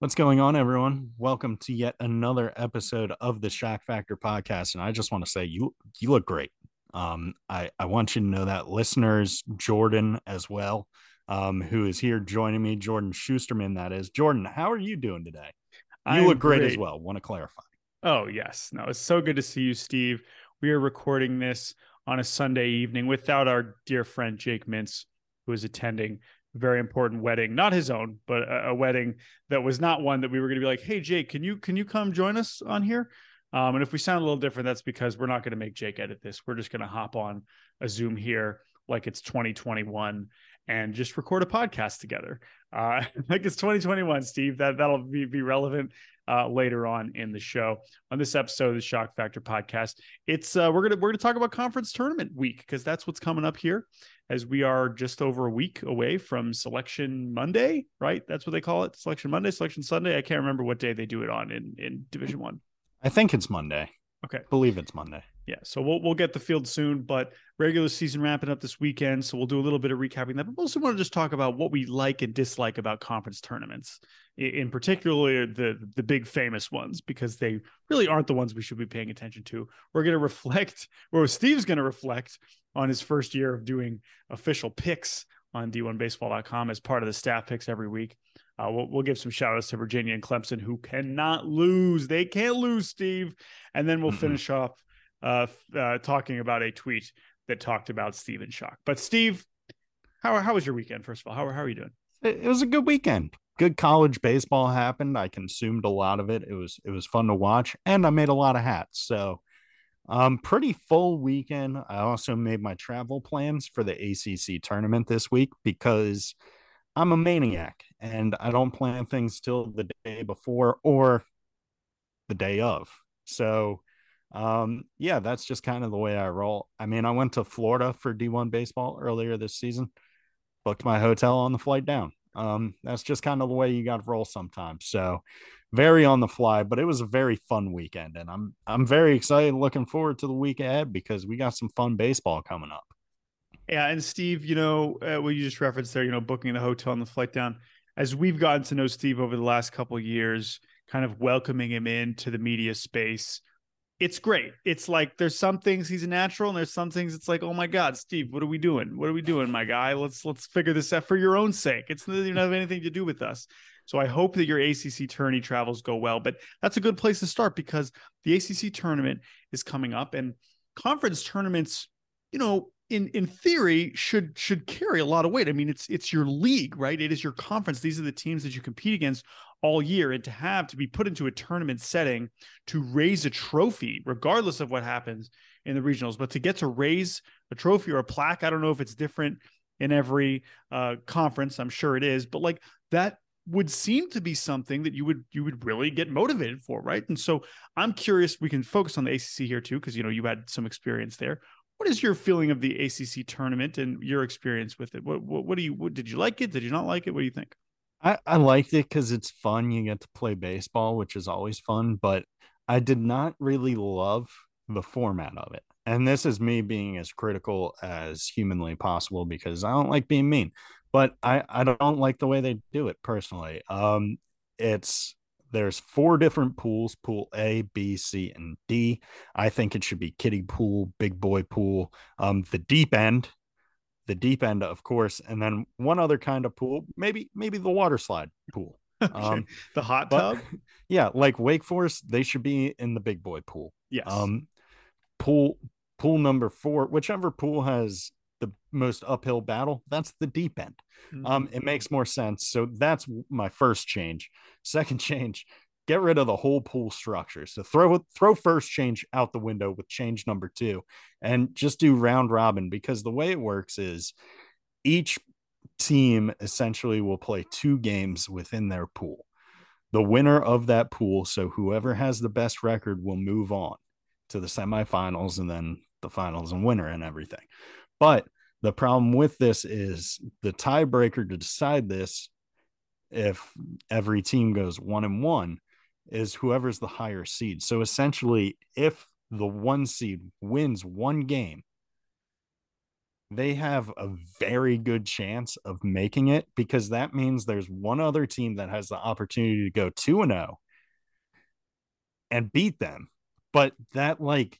What's going on, everyone? Welcome to yet another episode of the Schoch Factor podcast. And I just want to say you you look great. Um, I, I want you to know that listeners, Jordan as well, um, who is here joining me, Jordan Shusterman, that is. Jordan, how are you doing today? You I'm look great, as well. Want to clarify. Oh, yes. No, it's so good to see you, Steve. We are recording this on a Sunday evening without our dear friend Jake Mintz, who is attending very important wedding, not his own, but a, a wedding that was not one that we were going to be like, "Hey, Jake, can you can you come join us on here?" Um, and if we sound a little different, that's because we're not going to make Jake edit this. We're just going to hop on a Zoom here like it's 2021 and just record a podcast together. Uh, like it's 2021, Steve. That that'll be, be relevant uh, later on in the show. On this episode of the Schoch Factor podcast, it's uh, we're gonna we're gonna talk about conference tournament week because that's what's coming up here, as we are just over a week away from Selection Monday, right? That's what they call it, Selection Monday, Selection Sunday. I can't remember what day they do it on in in Division One. I think it's Monday. Okay. believe it's Monday. Yeah, so we'll we'll get the field soon, but regular season wrapping up this weekend, so we'll do a little bit of recapping that. But we also want to just talk about what we like and dislike about conference tournaments, in particular the the big famous ones, because they really aren't the ones we should be paying attention to. We're going to reflect, or Steve's going to reflect on his first year of doing official picks on D1Baseball.com as part of the staff picks every week. Uh, we'll, we'll give some shout outs to Virginia and Clemson, who cannot lose. They can't lose, Steve. And then we'll Mm-mm. finish off uh, uh, talking about a tweet that talked about Stephen Schoch. But Steve, how how was your weekend? First of all, how how are you doing? It, it was a good weekend. Good college baseball happened. I consumed a lot of it. It was it was fun to watch, and I made a lot of hats. So, um, pretty full weekend. I also made my travel plans for the ACC tournament this week because I'm a maniac and I don't plan things till the day before or the day of. So, um, yeah, that's just kind of the way I roll. I mean, I went to Florida for D1 baseball earlier this season, booked my hotel on the flight down. Um, that's just kind of the way you got to roll sometimes. So, very on the fly, but it was a very fun weekend, and I'm I'm very excited, looking forward to the week ahead because we got some fun baseball coming up. Yeah, and Steve, you know uh, what you just referenced there, you know, booking the hotel and the flight down. As we've gotten to know Steve over the last couple years, kind of welcoming him into the media space, it's great. It's like there's some things he's natural, and there's some things it's like, oh my God, Steve, what are we doing? What are we doing, my guy? Let's let's figure this out for your own sake. It's not have anything to do with us. So I hope that your ACC tourney travels go well. But that's a good place to start because the ACC tournament is coming up, and conference tournaments, you know, in in theory should should carry a lot of weight. I mean, it's it's your league, right? It is your conference. These are the teams that you compete against all year, and to have to be put into a tournament setting to raise a trophy, regardless of what happens in the regionals, but to get to raise a trophy or a plaque, I don't know if it's different in every uh, conference. I'm sure it is, but like that would seem to be something that you would you would really get motivated for, right? And so I'm curious. We can focus on the ACC here too, because you know you had some experience there. What is your feeling of the ACC tournament and your experience with it? What what, what do you what, did you like it? Did you not like it? What do you think? I, I liked it because it's fun. You get to play baseball, which is always fun, but I did not really love the format of it. And this is me being as critical as humanly possible because I don't like being mean, but I, I don't like the way they do it personally. Um, it's there's four different pools pool A, B, C, and D. I think it should be kiddie pool, big boy pool, um, the deep end, the deep end, of course, and then one other kind of pool, maybe maybe the water slide pool. Um, the hot but tub. yeah, like Wake Forest, they should be in the big boy pool. Yes. Um, pool pool number four, whichever pool has the most uphill battle, that's the deep end. Um, Mm-hmm. it makes more sense. So that's my first change. Second change, get rid of the whole pool structure. So throw throw first change out the window with change number two, and just do round robin because the way it works is each team essentially will play two games within their pool. The winner of that pool, so whoever has the best record, will move on to the semifinals and then the finals and winner and everything. But the problem with this is the tiebreaker to decide this, if every team goes one and one, is whoever's the higher seed. So essentially, if the one seed wins one game, they have a very good chance of making it because that means there's one other team that has the opportunity to go 2 and 0 and beat them. But that like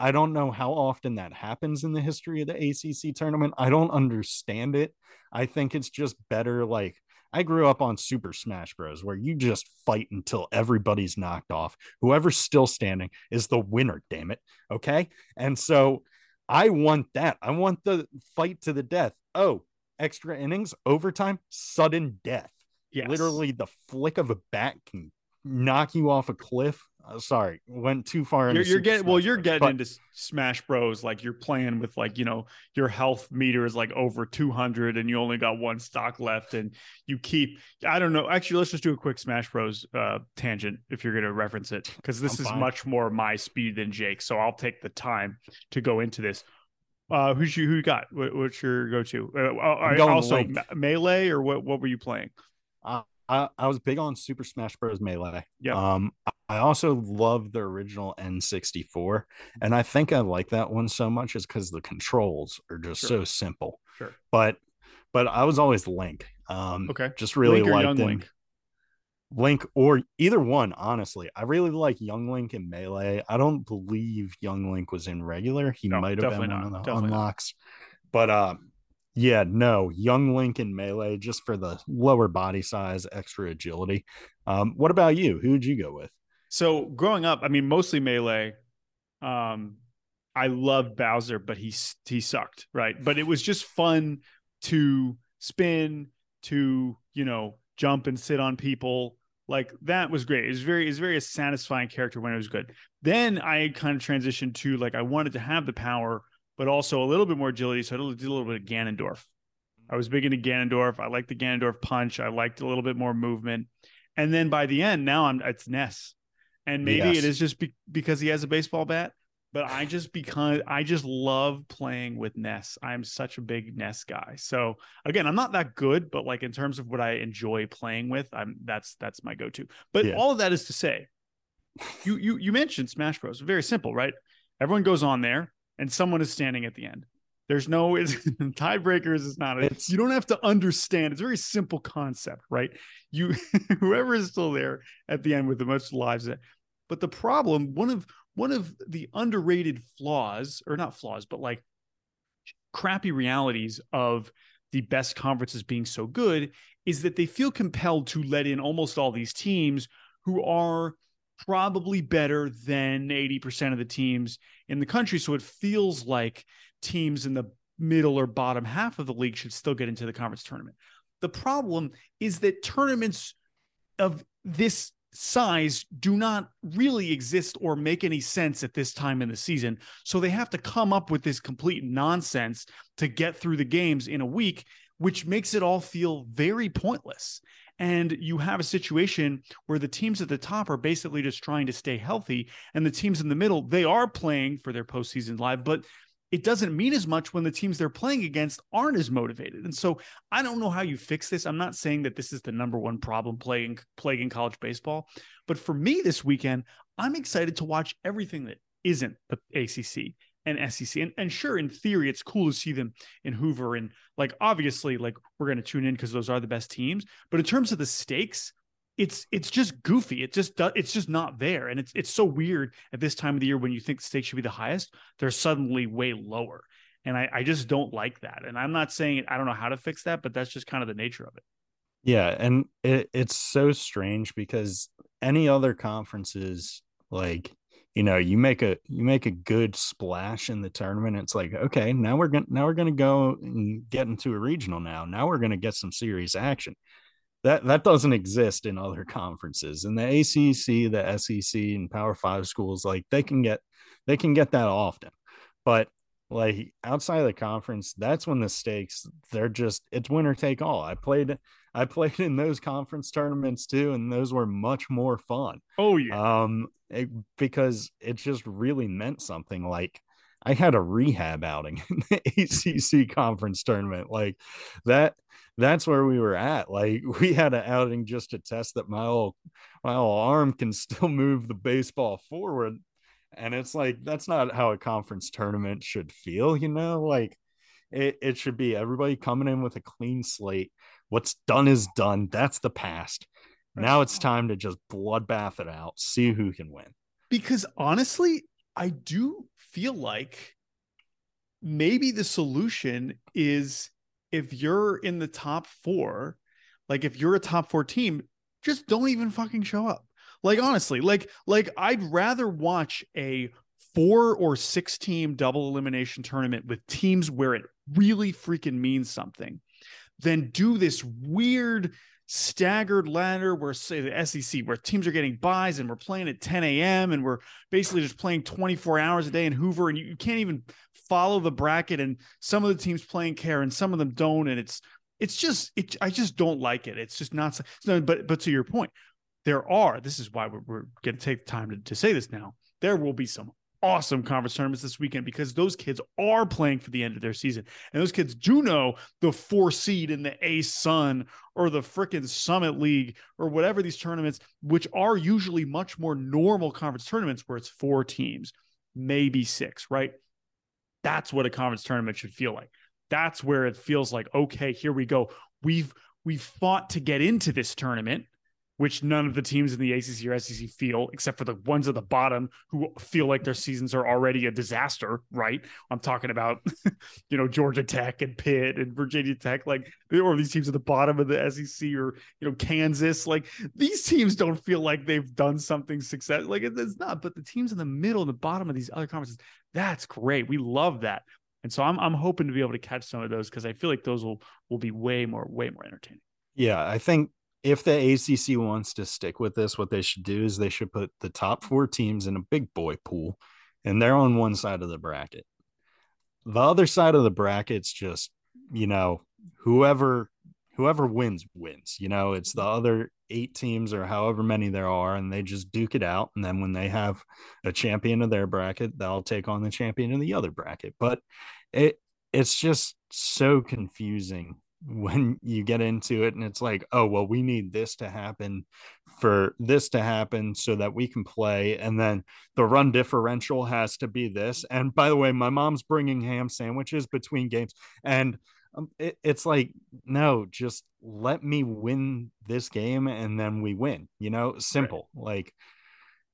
I don't know how often that happens in the history of the ACC tournament. I don't understand it. I think it's just better like I grew up on Super Smash Bros, where you just fight until everybody's knocked off. Whoever's still standing is the winner, damn it. Okay. And so I want that. I want the fight to the death. Oh, extra innings, overtime, sudden death. Yes. Literally, the flick of a bat can knock you off a cliff. Uh, sorry, went too far. You're, you're getting well. You're getting but, into Smash Bros. Like you're playing with like you know your health meter is like over 200, and you only got one stock left, and you keep. I don't know. Actually, let's just do a quick Smash Bros. Uh, tangent if you're going to reference it, because this I'm is fine. much more my speed than Jake. So I'll take the time to go into this. Uh, who's you? Who you got? What, what's your go-to? Uh, uh also melee or what? What were you playing? Uh, I, I was big on Super Smash Bros. Melee. Yeah. Um, I also love the original N64, and I think I like that one so much is because the controls are just sure. so simple. Sure. But but I was always Link. Um, okay. Just really Link liked him. Link? Link or either one, honestly. I really like Young Link in Melee. I don't believe Young Link was in regular. He no, might have been not. one of the definitely unlocks. Not. But uh yeah, no, young Link in melee just for the lower body size, extra agility. Um, what about you? Who would you go with? So growing up, I mean, mostly melee. Um, I loved Bowser, but he he sucked, right? But it was just fun to spin, to you know, jump and sit on people. Like that was great. It was very, it was very a satisfying character when it was good. Then I kind of transitioned to like I wanted to have the power but also a little bit more agility. So I did a little bit of Ganondorf. I was big into Ganondorf. I liked the Ganondorf punch. I liked a little bit more movement. And then by the end, now I'm it's Ness. And maybe yes. it is just be, because he has a baseball bat, but I just because I just love playing with Ness. I'm such a big Ness guy. So again, I'm not that good, but like in terms of what I enjoy playing with, I'm that's that's my go-to. But yeah. all of that is to say, you you you mentioned Smash Bros. Very simple, right? Everyone goes on there and someone is standing at the end. There's no it's, tiebreakers is not it's, you don't have to understand. It's a very simple concept, right? You whoever is still there at the end with the most lives that but the problem, one of one of the underrated flaws, or not flaws, but like crappy realities of the best conferences being so good is that they feel compelled to let in almost all these teams who are probably better than 80% of the teams in the country. So it feels like teams in the middle or bottom half of the league should still get into the conference tournament. The problem is that tournaments of this size do not really exist or make any sense at this time in the season. So they have to come up with this complete nonsense to get through the games in a week, which makes it all feel very pointless and you have a situation where the teams at the top are basically just trying to stay healthy and the teams in the middle they are playing for their postseason live but it doesn't mean as much when the teams they're playing against aren't as motivated. And so I don't know how you fix this. I'm not saying that this is the number one problem playing plaguing college baseball, but for me this weekend, I'm excited to watch everything that isn't the ACC and SEC. And, and sure, in theory, it's cool to see them in Hoover. And like, obviously, like we're going to tune in because those are the best teams. But in terms of the stakes, it's it's just goofy. It just it's just not there, and it's it's so weird at this time of the year when you think the stakes should be the highest, they're suddenly way lower, and I I just don't like that. And I'm not saying I don't know how to fix that, but that's just kind of the nature of it. Yeah, and it, it's so strange because any other conferences like you know you make a you make a good splash in the tournament it's like okay now we're gonna now we're gonna go and get into a regional now now we're gonna get some serious action that that doesn't exist in other conferences in the acc the sec and power five schools like they can get they can get that often but like outside of the conference that's when the stakes they're just it's winner take all. I played i played in those conference tournaments too and those were much more fun. Oh yeah. Um it, because it just really meant something like i had a rehab outing in the acc conference tournament like that that's where we were at like we had an outing just to test that my old my old arm can still move the baseball forward and it's like, that's not how a conference tournament should feel, you know? Like, It, it should be everybody coming in with a clean slate. What's done is done. That's the past. Now it's time to just bloodbath it out, see who can win. Because honestly, I do feel like maybe the solution is if you're in the top four, like if you're a top four team, just don't even fucking show up. Like honestly, like like I'd rather watch a four or six team double elimination tournament with teams where it really freaking means something than do this weird staggered ladder where say the uh, SEC where teams are getting buys and we're playing at 10 a.m. and we're basically just playing 24 hours a day in Hoover and you, you can't even follow the bracket and some of the teams playing care and some of them don't and it's it's just it I just don't like it. It's just not so but but to your point, there are this is why we're, we're going to take the time to, to say this now. There will be some awesome conference tournaments this weekend because those kids are playing for the end of their season. And those kids do know the four seed in the ASUN or the freaking Summit League or whatever these tournaments, which are usually much more normal conference tournaments where it's four teams, maybe six, right? That's what a conference tournament should feel like. That's where it feels like, okay, here we go. We've we've fought to get into this tournament which none of the teams in the ACC or SEC feel, except for the ones at the bottom who feel like their seasons are already a disaster. Right? I'm talking about, you know, Georgia Tech and Pitt and Virginia Tech, like, or these teams at the bottom of the SEC or you know Kansas. Like these teams don't feel like they've done something success. Like it's not. But the teams in the middle and the bottom of these other conferences, that's great. We love that. And so I'm I'm hoping to be able to catch some of those because I feel like those will will be way more way more entertaining. Yeah, I think if the ACC wants to stick with this, what they should do is they should put the top four teams in a big boy pool, and they're on one side of the bracket. The other side of the bracket's just, you know, whoever whoever wins wins. You know, it's the other eight teams or however many there are, and they just duke it out. And then when they have a champion of their bracket, they'll take on the champion of the other bracket. But it it's just so confusing when you get into it and it's like oh well we need this to happen for this to happen so that we can play and then the run differential has to be this and by the way my mom's bringing ham sandwiches between games and um, it, it's like no just let me win this game and then we win you know simple right. like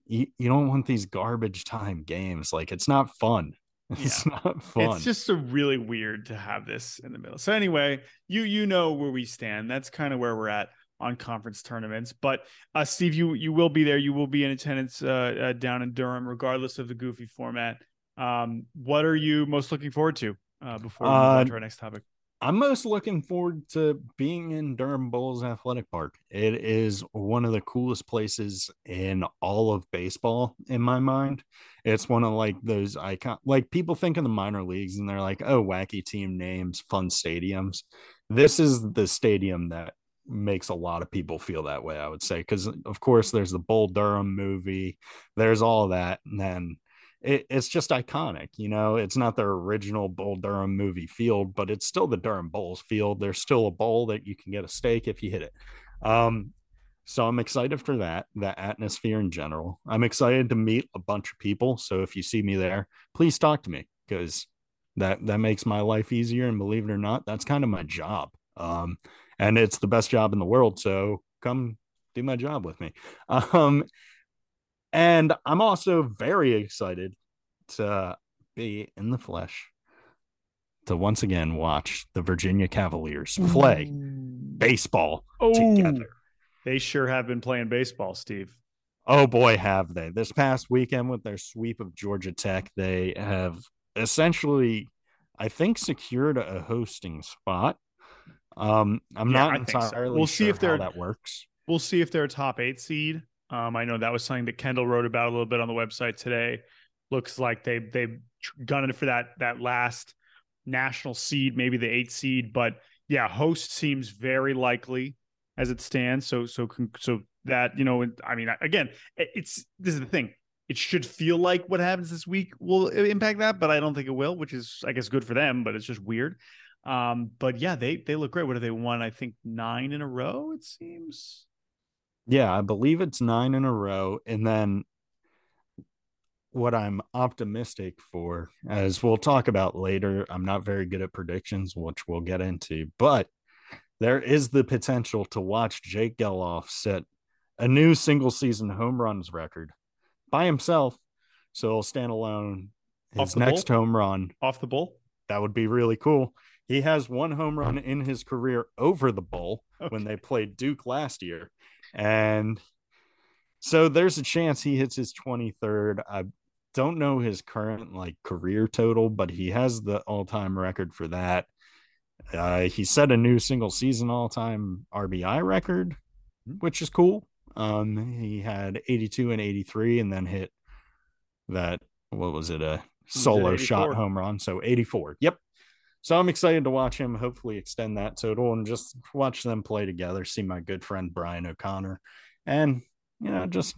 you, you don't want these garbage time games like it's not fun It's yeah. not fun. It's just a really weird to have this in the middle. So anyway, you you know where we stand. That's kind of where we're at on conference tournaments. But uh, Steve, you you will be there. You will be in attendance uh, uh, down in Durham, regardless of the goofy format. Um, what are you most looking forward to uh, before we move on uh, to our next topic? I'm most looking forward to being in Durham Bulls Athletic Park. It is one of the coolest places in all of baseball, in my mind. It's one of like those icon, like people think of the minor leagues and they're like, oh, wacky team names, fun stadiums. This is the stadium that makes a lot of people feel that way, I would say. Because, of course, there's the Bull Durham movie, there's all that. And then it, it's just iconic. You know, it's not the original Bull Durham movie field, but it's still the Durham Bulls field. There's still a bowl that you can get a steak if you hit it. Um, so I'm excited for that, that atmosphere in general. I'm excited to meet a bunch of people. So if you see me there, please talk to me because that that makes my life easier. And believe it or not, that's kind of my job. Um, and it's the best job in the world. So come do my job with me. Um, and I'm also very excited to be in the flesh to once again watch the Virginia Cavaliers play baseball oh, together. They sure have been playing baseball, Steve. Oh boy, have they. This past weekend with their sweep of Georgia Tech, they have essentially, I think, secured a hosting spot. Um, I'm yeah, not entirely so. we'll sure see if they're, that works. We'll see if they're a top eight seed. Um, I know that was something that Kendall wrote about a little bit on the website today. Looks like they they gunning for that that last national seed, maybe the eight seed, but yeah, host seems very likely as it stands. So so so that you know, I mean, again, it's this is the thing. It should feel like what happens this week will impact that, but I don't think it will, which is I guess good for them, but it's just weird. Um, but yeah, they they look great. What have they won? I think nine in a row. It seems. Yeah, I believe it's nine in a row. And then what I'm optimistic for, as we'll talk about later, I'm not very good at predictions, which we'll get into, but there is the potential to watch Jake Gelof set a new single season home runs record by himself. So he'll stand alone. His next home run off the bull. That would be really cool. He has one home run in his career over the bull okay. when they played Duke last year. And so there's a chance he hits his 23rd. I don't know his current like career total, but he has the all-time record for that. Uh, he set a new single season all-time RBI record, hmm. which is cool. Um, he had 82 and 83, and then hit that. What was it? A solo shot home run. So 84. Yep. So I'm excited to watch him. Hopefully, extend that total and just watch them play together. See my good friend Brian O'Connor, and you know, just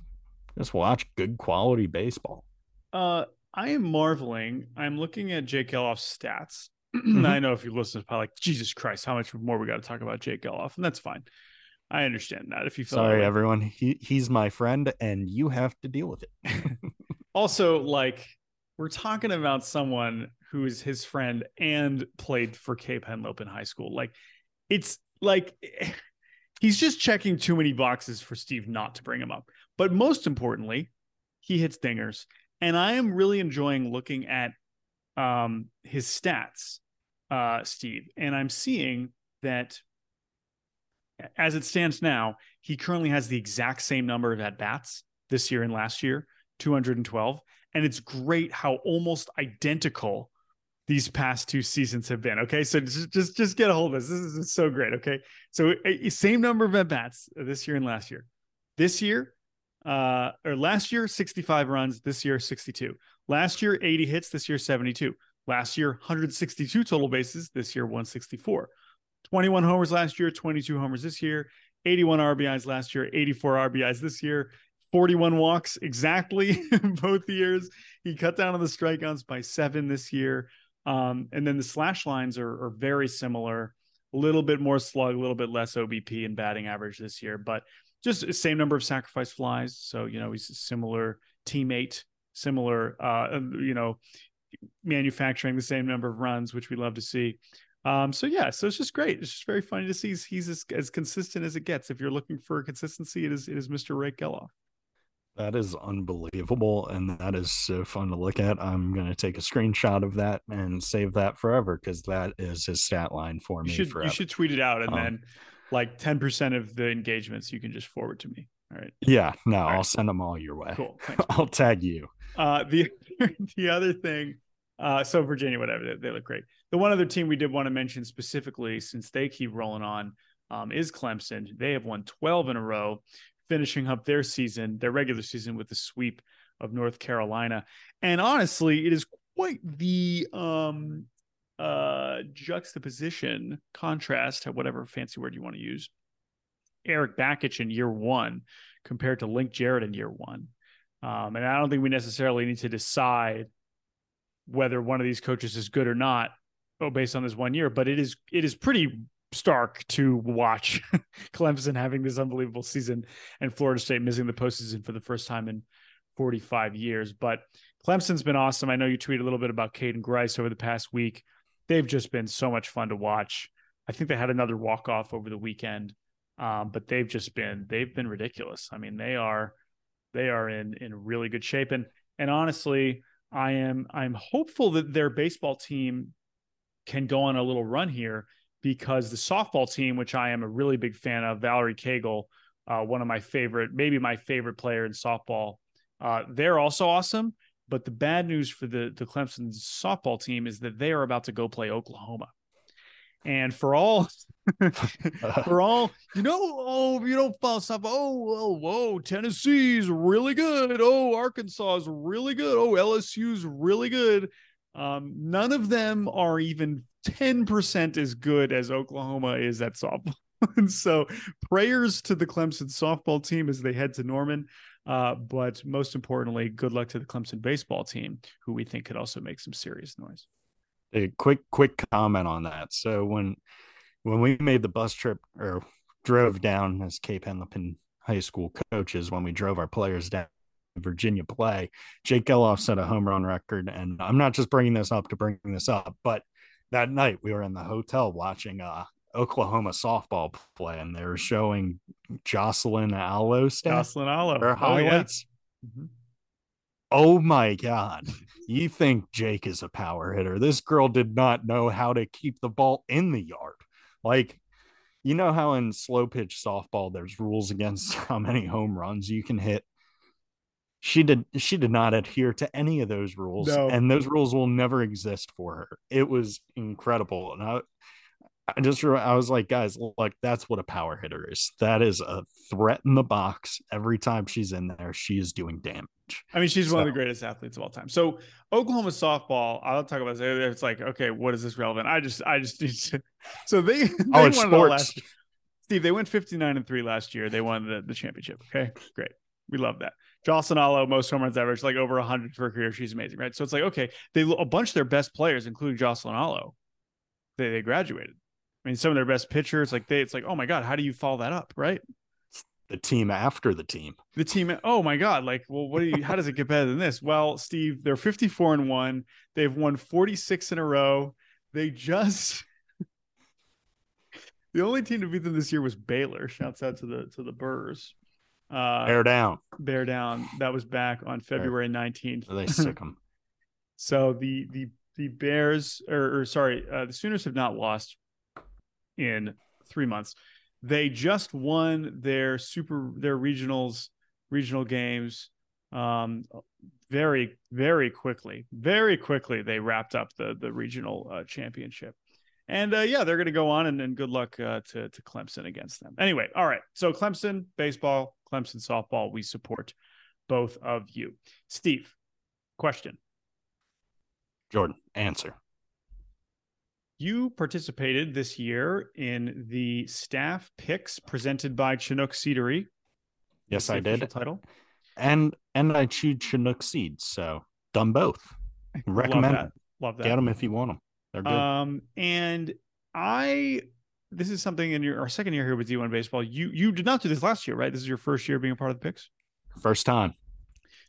just watch good quality baseball. Uh, I am marveling. I'm looking at Jake Gelof's stats. Mm-hmm. I know if you listen to probably like Jesus Christ, how much more we got to talk about Jake Gelof, and that's fine. I understand that. If you feel sorry, everyone, he he's my friend, and you have to deal with it. also, like we're talking about someone who is his friend and played for Cape Henlopen High School. Like, it's like he's just checking too many boxes for Steve not to bring him up. But most importantly, he hits dingers and I am really enjoying looking at um, his stats, uh, Steve, and I'm seeing that as it stands now, he currently has the exact same number of at bats this year and last year, 212, and it's great how almost identical these past two seasons have been. Okay, so just just, just get a hold of this. This is so great. Okay, so same number of at bats this year and last year. This year, uh, or last year, 65 runs. This year, 62. Last year, 80 hits. This year, 72. Last year, 162 total bases. This year, 164. 21 homers last year, 22 homers this year. 81 RBIs last year, 84 RBIs this year. 41 walks exactly both years. He cut down on the strikeouts by seven this year. Um, and then the slash lines are, are very similar. A little bit more slug, a little bit less OBP and batting average this year, but just same number of sacrifice flies. So, you know, he's a similar teammate, similar, uh, you know, manufacturing the same number of runs, which we love to see. Um, so yeah, so it's just great. It's just very funny to see he's, he's as, as, consistent as it gets. If you're looking for consistency, it is it is Mr. Ray Gelof. That is unbelievable, and that is so fun to look at. I'm gonna take a screenshot of that and save that forever because that is his stat line for me. You should, you should tweet it out and um, then like 10% of the engagements you can just forward to me. All right. Yeah, no, all I'll right. send them all your way. Cool. I'll tag you. Uh, the the other thing, uh, so Virginia, whatever, they, they, look great. The one other team we did want to mention specifically, since they keep rolling on, um, is Clemson. They have won 12 in a row, finishing up their season, their regular season, with the sweep of North Carolina. And honestly, it is quite the um, uh, juxtaposition, contrast, whatever fancy word you want to use, Erik Bakich in year one compared to Link Jarrett in year one. Um, and I don't think we necessarily need to decide whether one of these coaches is good or not oh, based on this one year, but it is it is pretty stark to watch Clemson having this unbelievable season and Florida State missing the postseason for the first time in 45 years. But Clemson's been awesome. I know you tweeted a little bit about Caden Grice over the past week they've just been so much fun to watch. I think they had another walk off over the weekend, um, but they've just been they've been ridiculous. I mean, they are they are in in really good shape, and and honestly, I am I'm hopeful that their baseball team can go on a little run here because the softball team, which I am a really big fan of, Valerie Cagle, uh, one of my favorite, maybe my favorite player in softball, uh, they're also awesome. But the bad news for the the Clemson softball team is that they are about to go play Oklahoma. And for all, for all, you know, oh, you don't follow stuff. Oh, oh, whoa, Tennessee's really good. Oh, Arkansas is really good. Oh, LSU's really good. Um, none of them are even 10% as good as Oklahoma is at softball. and so prayers to the Clemson softball team as they head to Norman. Uh, but most importantly, good luck to the Clemson baseball team, who we think could also make some serious noise. A quick, quick comment on that. So when when we made the bus trip or drove down as Cape Henlopen High School coaches, when we drove our players down Virginia play. Jake Gelof set a home run record, and I'm not just bringing this up to bring this up, but that night we were in the hotel watching uh, Oklahoma softball play, and they were showing Jocelyn Alo Jocelyn Alo, her highlights. Oh, yeah. mm-hmm. oh my god! you think Jake is a power hitter? This girl did not know how to keep the ball in the yard. Like, you know how in slow pitch softball there's rules against how many home runs you can hit she did she did not adhere to any of those rules no. and those rules will never exist for her it was incredible and i I just I was like, guys, like that's what a power hitter is. That is a threat in the box. Every time she's in there, she is doing damage. I mean, she's so. one of the greatest athletes of all time. So Oklahoma softball, I'll talk about this. It's like, okay, what is this relevant? I just, I just need to. So they, they oh, won sports. Last, Steve, they went 59 and three last year. They won the, the championship. Okay, great. We love that. Jocelyn Alo, most home runs ever. like over 100 for her career. She's amazing, right? So it's like, okay, they a bunch of their best players, including Jocelyn Alo, they, they graduated. I mean, some of their best pitchers, like they, it's like, oh my god, how do you follow that up, right? The team after the team. The team. Oh my god, like, well, what do you? how does it get better than this? Well, Steve, they're 54 and one. They've won 46 in a row. They just. the only team to beat them this year was Baylor. Shouts out to the to the Burrs. Uh, bear down. Bear down. That was back on February 19th. They sick them. so the the the Bears, or, or sorry, uh, the Sooners have not lost in three months. They just won their super their regionals regional games um, very very quickly. Very quickly they wrapped up the the regional uh, championship. And uh, yeah, they're going to go on, and, and good luck uh, to to Clemson against them. Anyway, all right. So Clemson baseball, Clemson softball, we support both of you. Steve, question. Jordan, answer. You participated this year in the staff picks presented by Chinook Seedery. Yes, I did. Title. And and I chewed Chinook seeds, so done both. Recommend Love that. Love that. Get them if you want them. They're good. Um, and I this is something in your our second year here with D1 baseball. You you did not do this last year, right? This is your first year being a part of the picks. First time.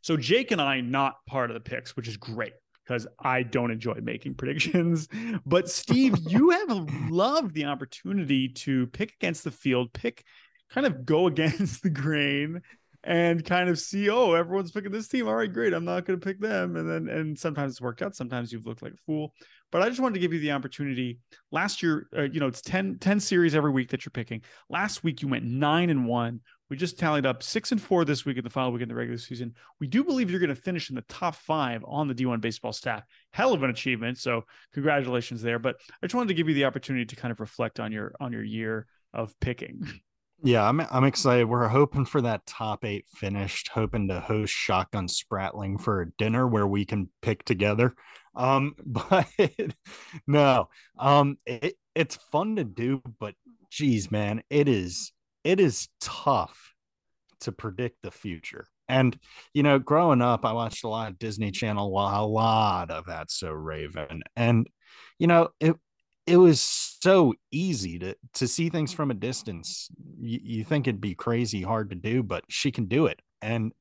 So Jake and I not part of the picks, which is great because I don't enjoy making predictions. But Steve, you have loved the opportunity to pick against the field, pick kind of go against the grain and kind of see, oh, everyone's picking this team. All right, great. I'm not going to pick them. And then, and sometimes it's worked out. Sometimes you've looked like a fool. But I just wanted to give you the opportunity. Last year, uh, you know, it's 10, 10 series every week that you're picking. Last week, you went nine and one we just tallied up six and four this week in the final week in the regular season. We do believe you're going to finish in the top five on the D1 baseball staff. Hell of an achievement. So congratulations there. But I just wanted to give you the opportunity to kind of reflect on your on your year of picking. Yeah, I'm I'm excited. We're hoping for that top eight finished, hoping to host Shotgun Spratling for a dinner where we can pick together. Um, but no, um, it, it's fun to do, but geez, man, it is it is tough to predict the future. And you know, growing up, I watched a lot of Disney Channel, a lot of that so Raven, and you know, it it was so easy to to see things from a distance. Mm-hmm. You, you think it'd be crazy hard to do, but she can do it. And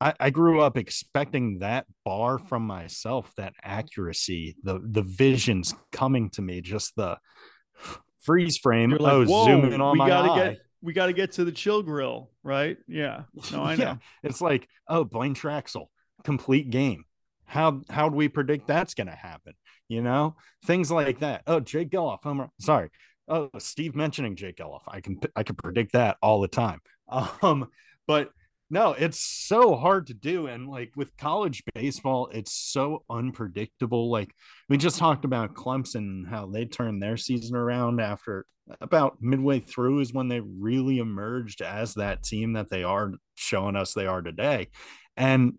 I, I grew up expecting that bar from myself, that accuracy, the the visions coming to me, just the freeze frame. Like, oh, zoom in on we my gotta eye. Get, we got to get to the chill grill, right? Yeah. No, I know. yeah. It's like, oh, Blaine Traxel, complete game. How how do we predict that's going to happen? You know, things like that. Oh, Jake Gelof. I'm sorry. Oh, Steve mentioning Jake Gelof. I can I can predict that all the time. Um, but no, it's so hard to do. And like with college baseball, it's so unpredictable. Like we just talked about Clemson, how they turned their season around after about midway through is when they really emerged as that team that they are showing us they are today. And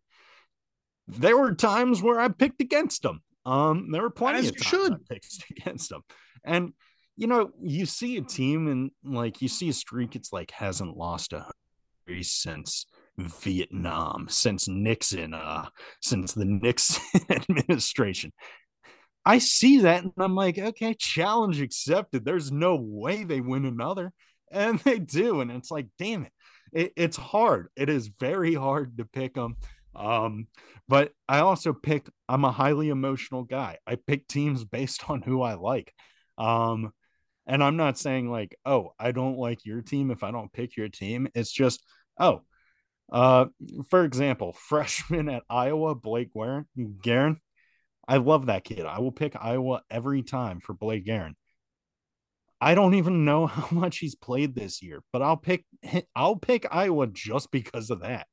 there were times where I picked against them. Um, there were plenty of should. I picked against them. And you know, you see a team and like you see a streak, it's like hasn't lost a since Vietnam, since Nixon, uh, since the Nixon administration. I see that and I'm like, okay, challenge accepted. There's no way they win another. And they do. And it's like, damn it. it, it's hard. It is very hard to pick them. Um, but I also pick, I'm a highly emotional guy. I pick teams based on who I like. Um, and I'm not saying like, oh, I don't like your team if I don't pick your team. It's just, oh, uh, for example, freshman at Iowa, Blake Guerin. I love that kid. I will pick Iowa every time for Blake Guerin. I don't even know how much he's played this year, but I'll pick I'll pick Iowa just because of that.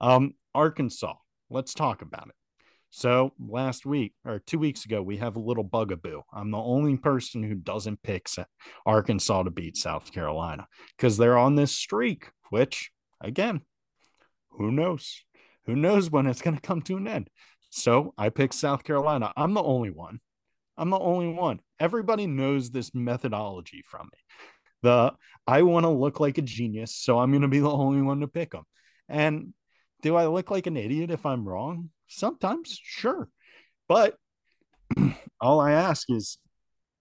Um, Arkansas. Let's talk about it. So last week or two weeks ago, we have a little bugaboo. I'm the only person who doesn't pick Arkansas to beat South Carolina because they're on this streak, which again, who knows? Who knows when it's going to come to an end? So I picked South Carolina. I'm the only one. I'm the only one. Everybody knows this methodology from me. The I want to look like a genius, so I'm going to be the only one to pick them. And do I look like an idiot if I'm wrong? Sometimes, sure. But all I ask is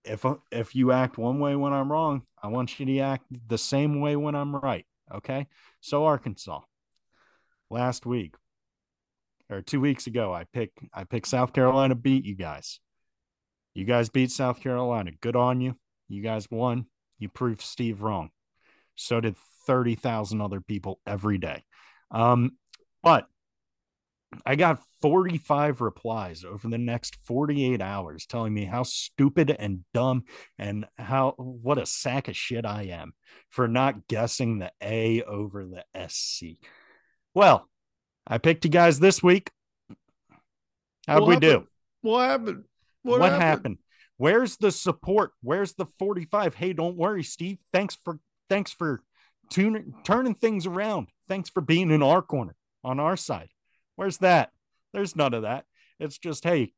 if if you act one way when I'm wrong, I want you to act the same way when I'm right. Okay? So Arkansas. Last week or 2 weeks ago, I picked I picked South Carolina beat you guys. You guys beat South Carolina. Good on you. You guys won. You proved Steve wrong. So did 30,000 other people every day. Um, but I got 45 replies over the next 48 hours telling me how stupid and dumb and how what a sack of shit I am for not guessing the A over the SC. Well, I picked you guys this week. How'd we do? What happened? What, what happened? happened? Where's the support? Where's the 45? Hey, don't worry, Steve. Thanks for thanks for tuning turning things around. Thanks for being in our corner on our side. Where's that? There's none of that. It's just, hey,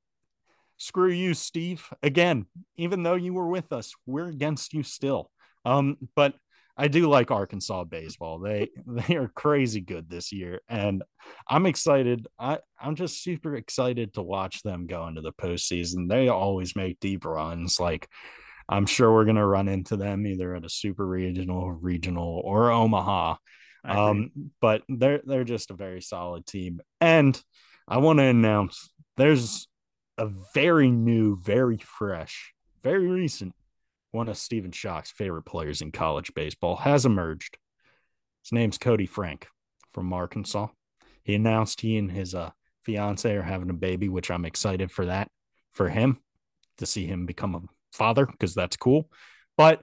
screw you, Steve. Again, even though you were with us, we're against you still. Um, but I do like Arkansas baseball. They they are crazy good this year, and I'm excited. I I'm just super excited to watch them go into the postseason. They always make deep runs. Like I'm sure we're gonna run into them either at a super regional, regional, or Omaha. Um, but they're they're just a very solid team. And I want to announce there's a very new, very fresh, very recent one of Stephen Schoch's favorite players in college baseball has emerged. His name's Koty Frank from Arkansas. He announced he and his uh, fiance are having a baby, which I'm excited for that for him to see him become a father because that's cool. But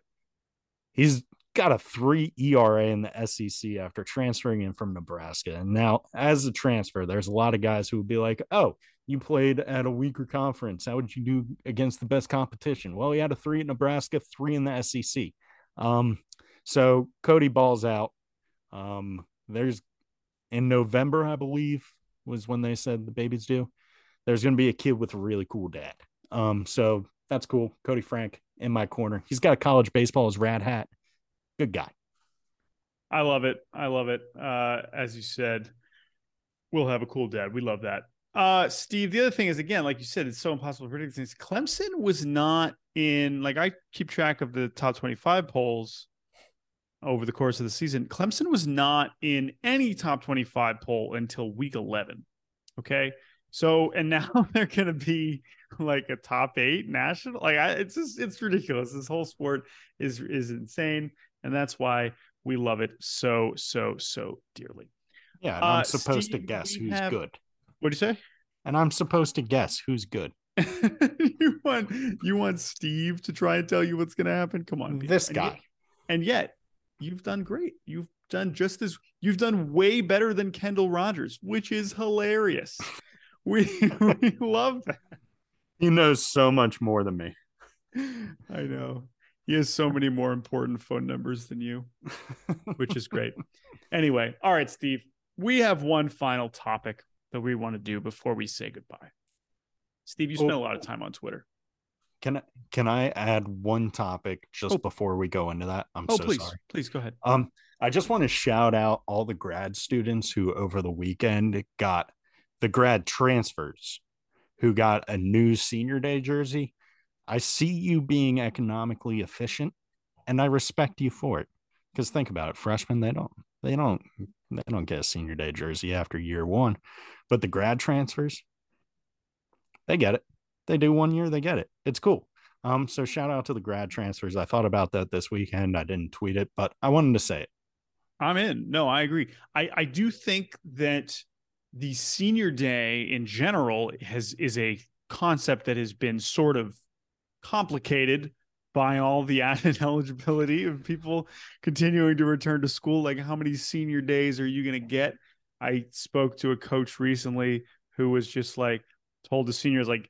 he's got a three ERA in the SEC after transferring in from Nebraska. And now, as a transfer, there's a lot of guys who would be like, oh, you played at a weaker conference. How would you do against the best competition? Well, he had a three at Nebraska, three in the SEC. Um, so Koty balls out. Um, there's in November, I believe, was when they said the baby's due. There's going to be a kid with a really cool dad. Um, so that's cool. Koty Frank in my corner. He's got a college baseball as rad hat. Good guy. I love it. I love it. Uh, as you said, we'll have a cool dad. We love that. Uh, Steve, the other thing is again, like you said, it's so impossible to predict things. Clemson was not in like I keep track of the top 25 polls over the course of the season. Clemson was not in any top 25 poll until week 11. Okay. So, and now they're going to be like a top eight national. Like, I, it's just, it's ridiculous. This whole sport is, is insane and that's why we love it so so so dearly. Yeah, and I'm uh, supposed Steve, to guess who's have... good. What do you say? And I'm supposed to guess who's good. you want you want Steve to try and tell you what's going to happen? Come on, this and guy. Yet, and yet, you've done great. You've done just as you've done way better than Kendall Rogers, which is hilarious. we we love that. He knows so much more than me. I know. He has so many more important phone numbers than you, which is great. anyway, all right, Steve, we have one final topic that we want to do before we say goodbye. Steve, you spent oh, a lot of time on Twitter. Can I can I add one topic just oh. before we go into that? I'm oh, so please, sorry. Please go ahead. Um, I just want to shout out all the grad students who over the weekend got the grad transfers who got a new senior day jersey I see you being economically efficient and I respect you for it. Because think about it, freshmen, they don't they don't they don't get a senior day jersey after year one. But the grad transfers, they get it. They do one year, they get it. It's cool. Um, so shout out to the grad transfers. I thought about that this weekend. I didn't tweet it, but I wanted to say it. I'm in. No, I agree. I, I do think that the senior day in general has is a concept that has been sort of complicated by all the added eligibility of people continuing to return to school. Like, how many senior days are you going to get? I spoke to a coach recently who was just like, told the seniors, like,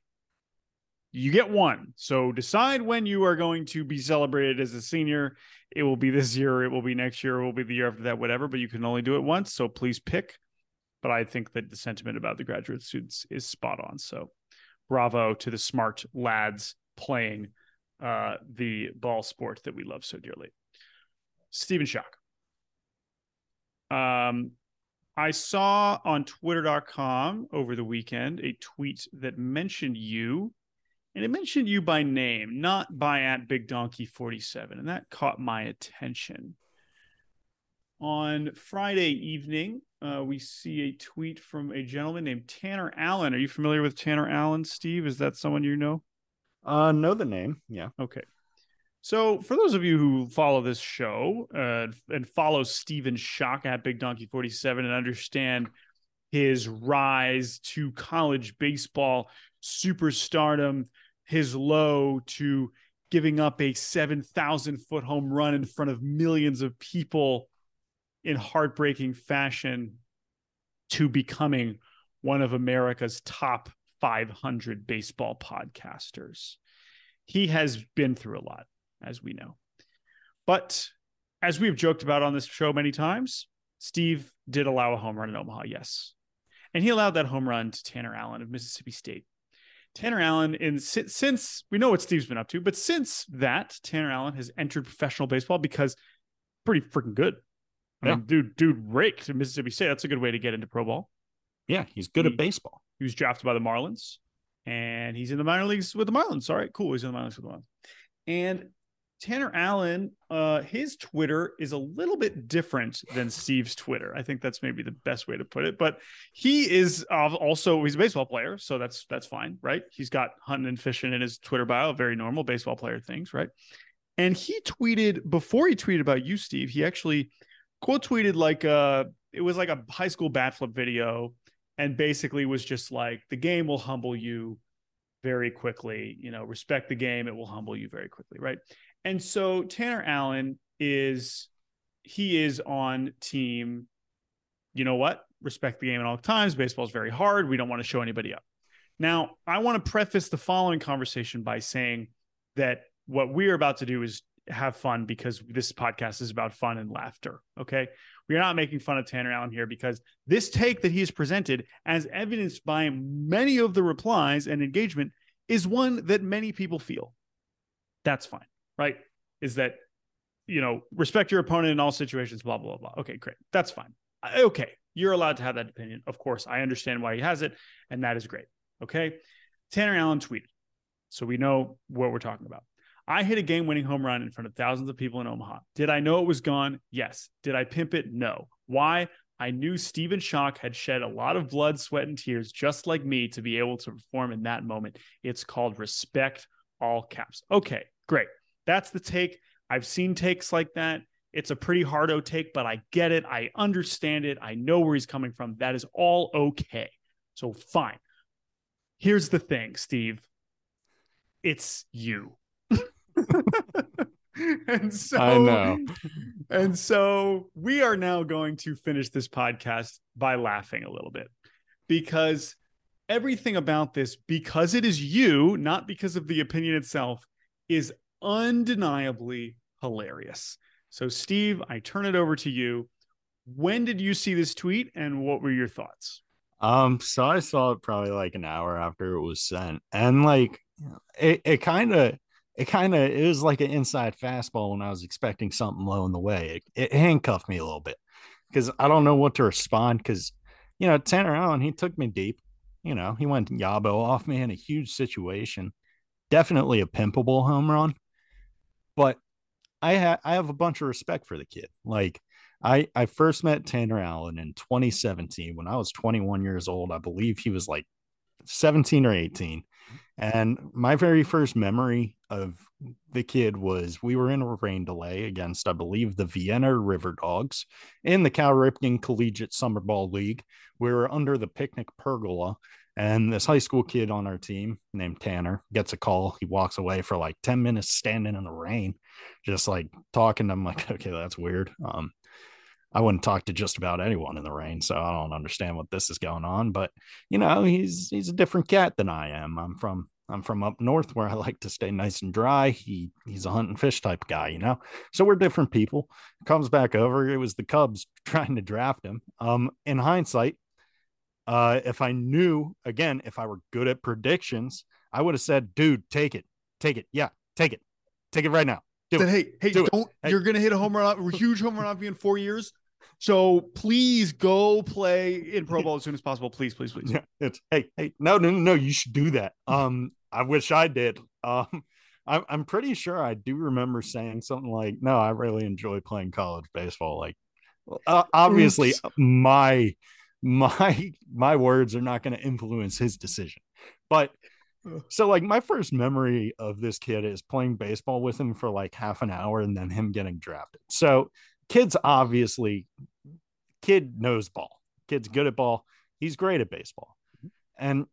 you get one. So decide when you are going to be celebrated as a senior. It will be this year, it will be next year, it will be the year after that, whatever, but you can only do it once. So please pick. But I think that the sentiment about the graduate students is spot on. So bravo to the smart lads playing uh, the ball sport that we love so dearly. Stephen Schoch. Um, I saw on twitter.com over the weekend a tweet that mentioned you and it mentioned you by name, not by at Big Donkey 47. And that caught my attention. On Friday evening, uh, we see a tweet from a gentleman named Tanner Allen. Are you familiar with Tanner Allen, Steve? Is that someone you know? Uh, know the name. Yeah. Okay. So, for those of you who follow this show uh, and follow Stephen Schoch at Big Donkey 47 and understand his rise to college baseball superstardom, his low to giving up a 7,000 foot home run in front of millions of people in heartbreaking fashion to becoming one of America's top 500 baseball podcasters. He has been through a lot, as we know. But as we've joked about on this show many times, Steve did allow a home run in Omaha, yes. And he allowed that home run to Tanner Allen of Mississippi State. Tanner Allen, in since we know what Steve's been up to, but since that, Tanner Allen has entered professional baseball because pretty freaking good. I yeah. mean, dude, dude raked in Mississippi State. That's a good way to get into pro ball. Yeah, he's good he, at baseball. He was drafted by the Marlins, and he's in the minor leagues with the Marlins. All right, cool. He's in the minor leagues with the Marlins. And Tanner Allen, uh, his Twitter is a little bit different than Steve's Twitter. I think that's maybe the best way to put it. But he is uh, also he's a baseball player, so that's that's fine, right? He's got hunting and fishing in his Twitter bio, very normal baseball player things, right? And he tweeted before he tweeted about you, Steve. He actually quote tweeted like uh it was like a high school bat flip video, and basically was just like the game will humble you very quickly. You know, respect the game; it will humble you very quickly, right? And so Tanner Allen is he is on team. You know what? Respect the game at all times. Baseball is very hard. We don't want to show anybody up. Now, I want to preface the following conversation by saying that what we're about to do is have fun because this podcast is about fun and laughter. Okay. We are not making fun of Tanner Allen here because this take that he has presented, as evidenced by many of the replies and engagement, is one that many people feel. That's fine right? Is that you know respect your opponent in all situations, blah blah blah. Okay, great, that's fine. Okay, you're allowed to have that opinion. Of course, I understand why he has it, and that is great. Okay, Tanner Allen tweeted, so we know what we're talking about. I hit a game winning home run in front of thousands of people in Omaha. Did I know it was gone? Yes. Did I pimp it? No. Why? I knew Stephen Schoch had shed a lot of blood, sweat, and tears, just like me, to be able to perform in that moment. It's called respect, all caps. Okay, great. That's the take. I've seen takes like that. It's a pretty hardo take, but I get it. I understand it. I know where he's coming from. That is all okay. So fine. Here's the thing, Steve. It's you. and so I know. And so we are now going to finish this podcast by laughing a little bit because everything about this, because it is you, not because of the opinion itself, is undeniably hilarious. So, Steve, I turn it over to you. When did you see this tweet and what were your thoughts? Um, so I saw it probably like an hour after it was sent, and like it, it kind of, it kind of, it was like an inside fastball when I was expecting something low in the way. It, it handcuffed me a little bit because I don't know what to respond. Because you know, Tanner Allen, he took me deep. You know, he went Yabo off me in a huge situation. Definitely a pimpable home run but I ha- I have a bunch of respect for the kid. Like I I first met Tanner Allen in 2017 when I was 21 years old. I believe he was like 17 or 18. And my very first memory of the kid was we were in a rain delay against, I believe, the Vienna River Dogs in the Cal Ripken Collegiate Summer Ball League. We were under the picnic pergola, and this high school kid on our team named Tanner gets a call. He walks away for like 10 minutes standing in the rain, just like talking. I'm like, okay, that's weird. Um, I wouldn't talk to just about anyone in the rain, so I don't understand what this is going on. But you know, he's he's a different cat than I am. I'm from I'm from up north where I like to stay nice and dry. He he's a hunt and fish type guy, you know. So we're different people. Comes back over. It was the Cubs trying to draft him. Um, in hindsight, uh, if I knew again, if I were good at predictions, I would have said, dude, take it, take it. Yeah, take it. Take it right now. Do said, it. hey, hey, Do not hey. you're gonna hit a home run, a huge home run off you in four years. So please go play in Pro Bowl as soon as possible. Please, please, please. Yeah, it's hey, hey, no, no, no, you should do that. Um, I wish I did. Um, I'm I'm pretty sure I do remember saying something like, "No, I really enjoy playing college baseball." Like, uh, obviously, Oops. my my my words are not going to influence his decision. But so like my first memory of this kid is playing baseball with him for like half an hour and then him getting drafted. So kids obviously kid knows ball. Kid's good at ball. He's great at baseball. And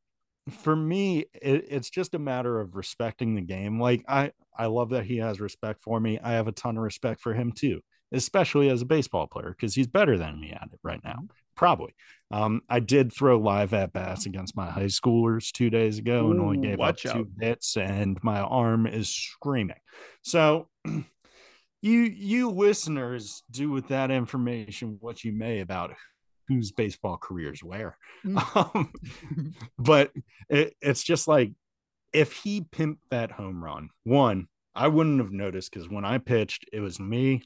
for me it, it's just a matter of respecting the game like i i love that he has respect for me i have a ton of respect for him too especially as a baseball player because he's better than me at it right now probably. Um, I did throw live at bats against my high schoolers two days ago Ooh, and only gave up two hits, and my arm is screaming. So, you you listeners do with that information what you may about whose baseball careers where. Mm. Um, but it, it's just like if he pimped that home run, one, I wouldn't have noticed because when I pitched, it was me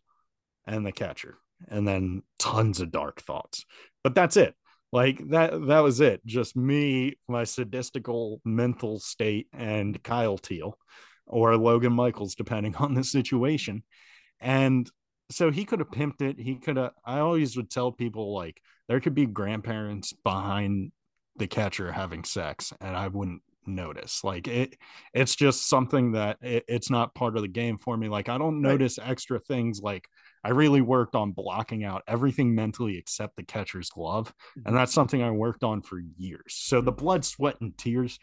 and the catcher and then tons of dark thoughts. But that's it. Like that that was it. Just me, my sadistical mental state and Kyle Teel or Logan Michaels depending on the situation. And so he could have pimped it. He could have I always would tell people like there could be grandparents behind the catcher having sex and I wouldn't notice like it it's just something that it, it's not part of the game for me like i don't notice right. extra things like I really worked on blocking out everything mentally except the catcher's glove. And mm-hmm. that's something I worked on for years. So the blood, sweat, and tears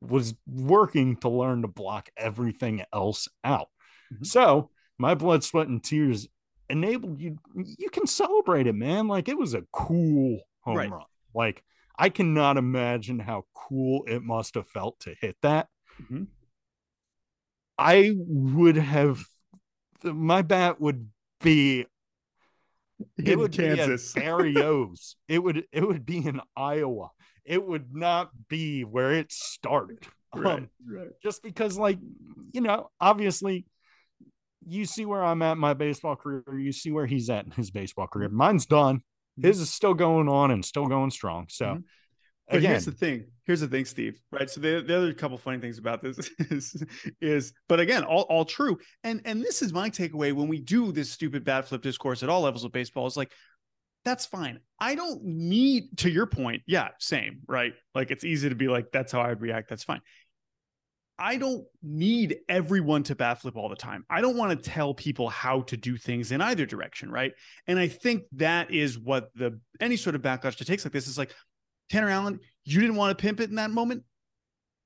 was working to learn to block everything else out. Mm-hmm. So my blood, sweat, and tears enabled you. You can celebrate it, man. Like it was a cool home right. run. Like I cannot imagine how cool it must have felt to hit that. Mm-hmm. I would have my bat would be it in would Kansas. be Barrios. it would it would be in Iowa. It would not be where it started. Right, um, right. Just because, like, you know, obviously, you see where I'm at my baseball career. You see where he's at in his baseball career. Mine's done. Mm-hmm. His is still going on and still going strong. So, mm-hmm. But Again. here's the thing. Here's the thing, Steve. Right. So the, the other couple funny things about this is, is, but again, all, all true. And and this is my takeaway when we do this stupid bat flip discourse at all levels of baseball. It's like, that's fine. I don't need to your point. Yeah, same. Right. Like it's easy to be like, that's how I'd react. That's fine. I don't need everyone to bat flip all the time. I don't want to tell people how to do things in either direction, right? And I think that is what the any sort of backlash to takes like this is like, Tanner Allen, you didn't want to pimp it in that moment.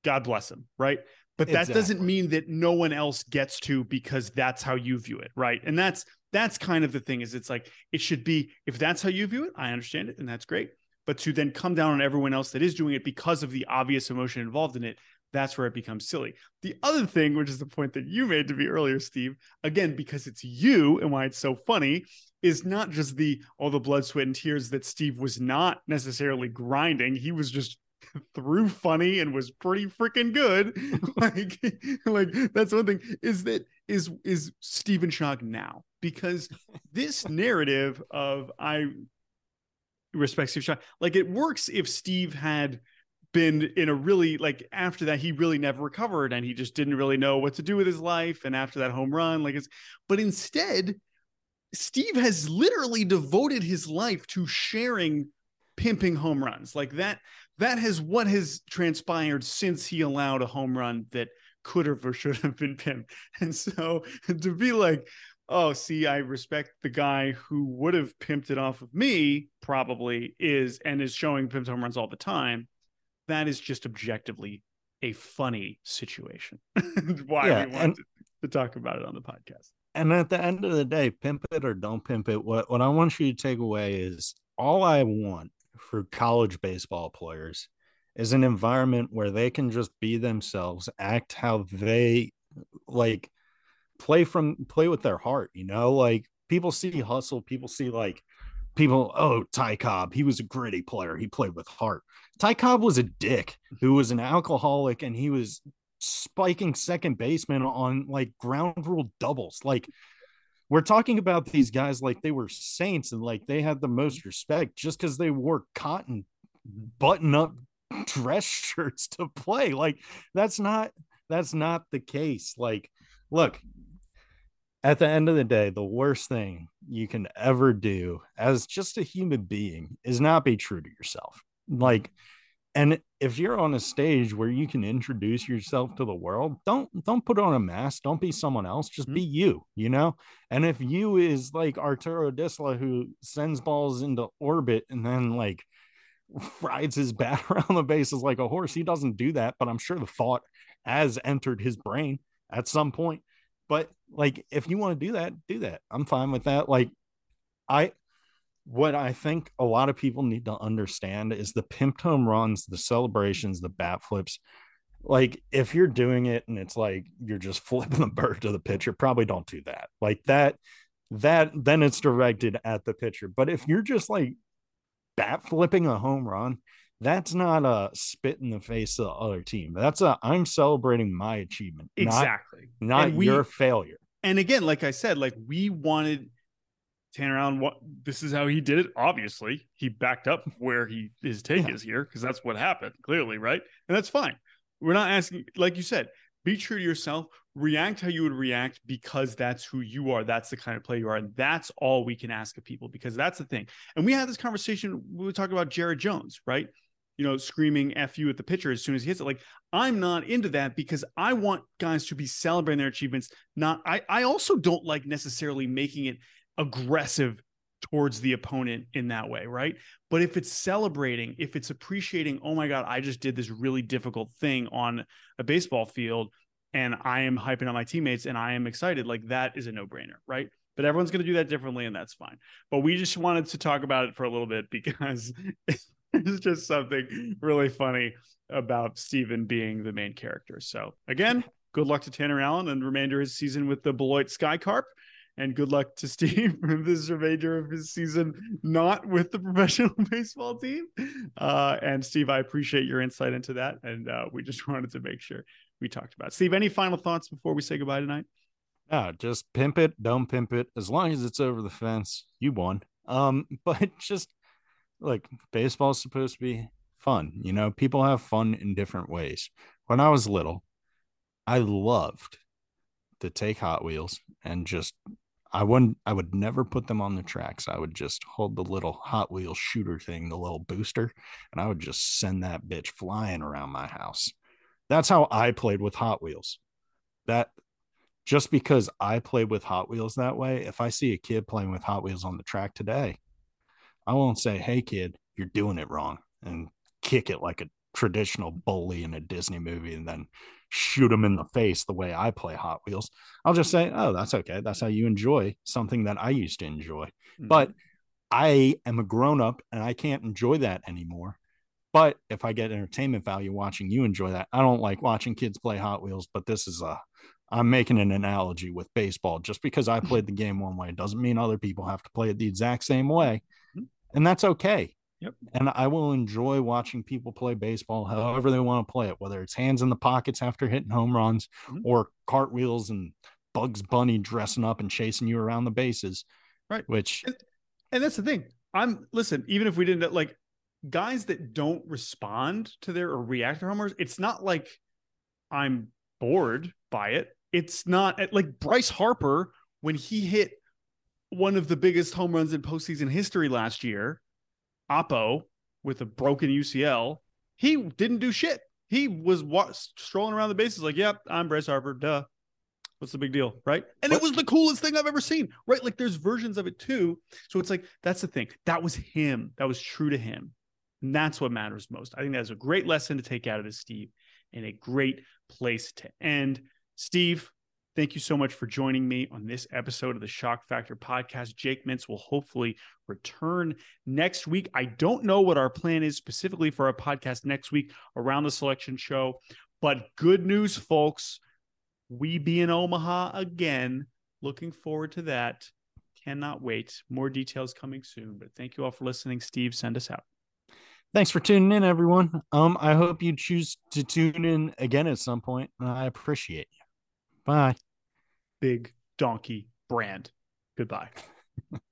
God bless him, right? But that exactly. doesn't mean that no one else gets to because that's how you view it, right? And that's that's kind of the thing is it's like it should be if that's how you view it, I understand it and that's great. But to then come down on everyone else that is doing it because of the obvious emotion involved in it, that's where it becomes silly. The other thing, which is the point that you made to me earlier, Steve, again, because it's you and why it's so funny, is not just the all the blood, sweat, and tears that Steve was not necessarily grinding. He was just through funny and was pretty freaking good. like, like that's one thing. Is that is is Stephen Schoch now? Because this narrative of I respect Steve Schoch, like it works if Steve had been in a really like after that he really never recovered and he just didn't really know what to do with his life and after that home run like it's but instead Steve has literally devoted his life to sharing pimping home runs. Like that, that has what has transpired since he allowed a home run that could have or should have been pimped. And so to be like, oh, see, I respect the guy who would have pimped it off of me, probably is and is showing pimped home runs all the time. That is just objectively a funny situation. Why yeah, we wanted to talk about it on the podcast. And at the end of the day, pimp it or don't pimp it. What what I want you to take away is all I want for college baseball players is an environment where they can just be themselves, act how they like play from play with their heart, you know, like people see hustle, people see like people, oh, Ty Cobb, he was a gritty player. He played with heart. Ty Cobb was a dick who was an alcoholic and he was spiking second baseman on like ground rule doubles. Like we're talking about these guys like they were saints and like they had the most respect just because they wore cotton button up dress shirts to play. Like that's not that's not the case. Like, look, at the end of the day, the worst thing you can ever do as just a human being is not be true to yourself. Like, and if you're on a stage where you can introduce yourself to the world, don't don't put on a mask. Don't be someone else. Just mm-hmm. be you. You know. And if you is like Arturo Disla, who sends balls into orbit and then like rides his bat around the bases like a horse, he doesn't do that. But I'm sure the thought has entered his brain at some point but like, if you want to do that, do that. I'm fine with that. Like, I, what I think a lot of people need to understand is the pimp home runs, the celebrations, the bat flips. Like, if you're doing it and it's like you're just flipping the bird to the pitcher, probably don't do that. Like that, that then it's directed at the pitcher. But if you're just like bat flipping a home run, that's not a spit in the face of the other team. That's a I'm celebrating my achievement. Exactly. Not, not we, your failure. And again, like I said, like we wanted Tanner Allen. What this is how he did it. Obviously, he backed up where he his take yeah. is here because that's what happened. Clearly, right? And that's fine. We're not asking, like you said, be true to yourself. React how you would react because that's who you are. That's the kind of player you are, and that's all we can ask of people because that's the thing. And we had this conversation. We were talking about Jared Jones, right? you know, screaming F you at the pitcher as soon as he hits it. Like, I'm not into that because I want guys to be celebrating their achievements. Not, I, I also don't like necessarily making it aggressive towards the opponent in that way, right? But if it's celebrating, if it's appreciating, oh my God, I just did this really difficult thing on a baseball field and I am hyping on my teammates and I am excited, like that is a no brainer, right? But everyone's going to do that differently and that's fine. But we just wanted to talk about it for a little bit because it's just something really funny about Steven being the main character. So again, good luck to Tanner Allen and remainder of his season with the Beloit Skycarp. And good luck to Steve for this remainder of his season, not with the professional baseball team. Uh, and Steve, I appreciate your insight into that. And uh, we just wanted to make sure we talked about it. Steve, any final thoughts before we say goodbye tonight? Yeah, just pimp it, don't pimp it. As long as it's over the fence, you won. Um, but just like baseball's supposed to be fun. You know, people have fun in different ways. When I was little, I loved to take Hot Wheels and just I wouldn't I would never put them on the tracks. I would just hold the little Hot Wheels shooter thing, the little booster, and I would just send that bitch flying around my house. That's how I played with Hot Wheels. That just because I played with Hot Wheels that way, if I see a kid playing with Hot Wheels on the track today, I won't say, hey, kid, you're doing it wrong and kick it like a traditional bully in a Disney movie and then shoot them in the face the way I play Hot Wheels. I'll just say, oh, that's okay. That's how you enjoy something that I used to enjoy. Mm-hmm. But I am a grown up and I can't enjoy that anymore. But if I get entertainment value watching you enjoy that, I don't like watching kids play Hot Wheels, but this is a I'm making an analogy with baseball. Just because I played the game one way doesn't mean other people have to play it the exact same way and that's okay. Yep. And I will enjoy watching people play baseball however they want to play it, whether it's hands in the pockets after hitting home runs mm-hmm. or cartwheels and Bugs Bunny dressing up and chasing you around the bases. Right. Which and, and that's the thing. I'm listen, even if we didn't like guys that don't respond to their or react to homers, it's not like I'm bored by it. It's not like Bryce Harper when he hit one of the biggest home runs in postseason history last year, Oppo with a broken UCL, he didn't do shit. He was wa- strolling around the bases like, "Yep, I'm Bryce Harper. Duh. What's the big deal, right?" And What- it was the coolest thing I've ever seen, right? Like there's versions of it too. So it's like that's the thing. That was him. That was true to him. And that's what matters most. I think that's a great lesson to take out of this, Steve, and a great place to end. Steve, thank you so much for joining me on this episode of the Schoch Factor podcast. Jake Mintz will hopefully return next week. I don't know what our plan is specifically for our podcast next week around the selection show, but good news, folks. We be in Omaha again. Looking forward to that. Cannot wait. More details coming soon. But thank you all for listening. Steve, send us out. Thanks for tuning in, everyone. Um, I hope you choose to tune in again at some point. I appreciate you. Bye. Big donkey brand. Goodbye.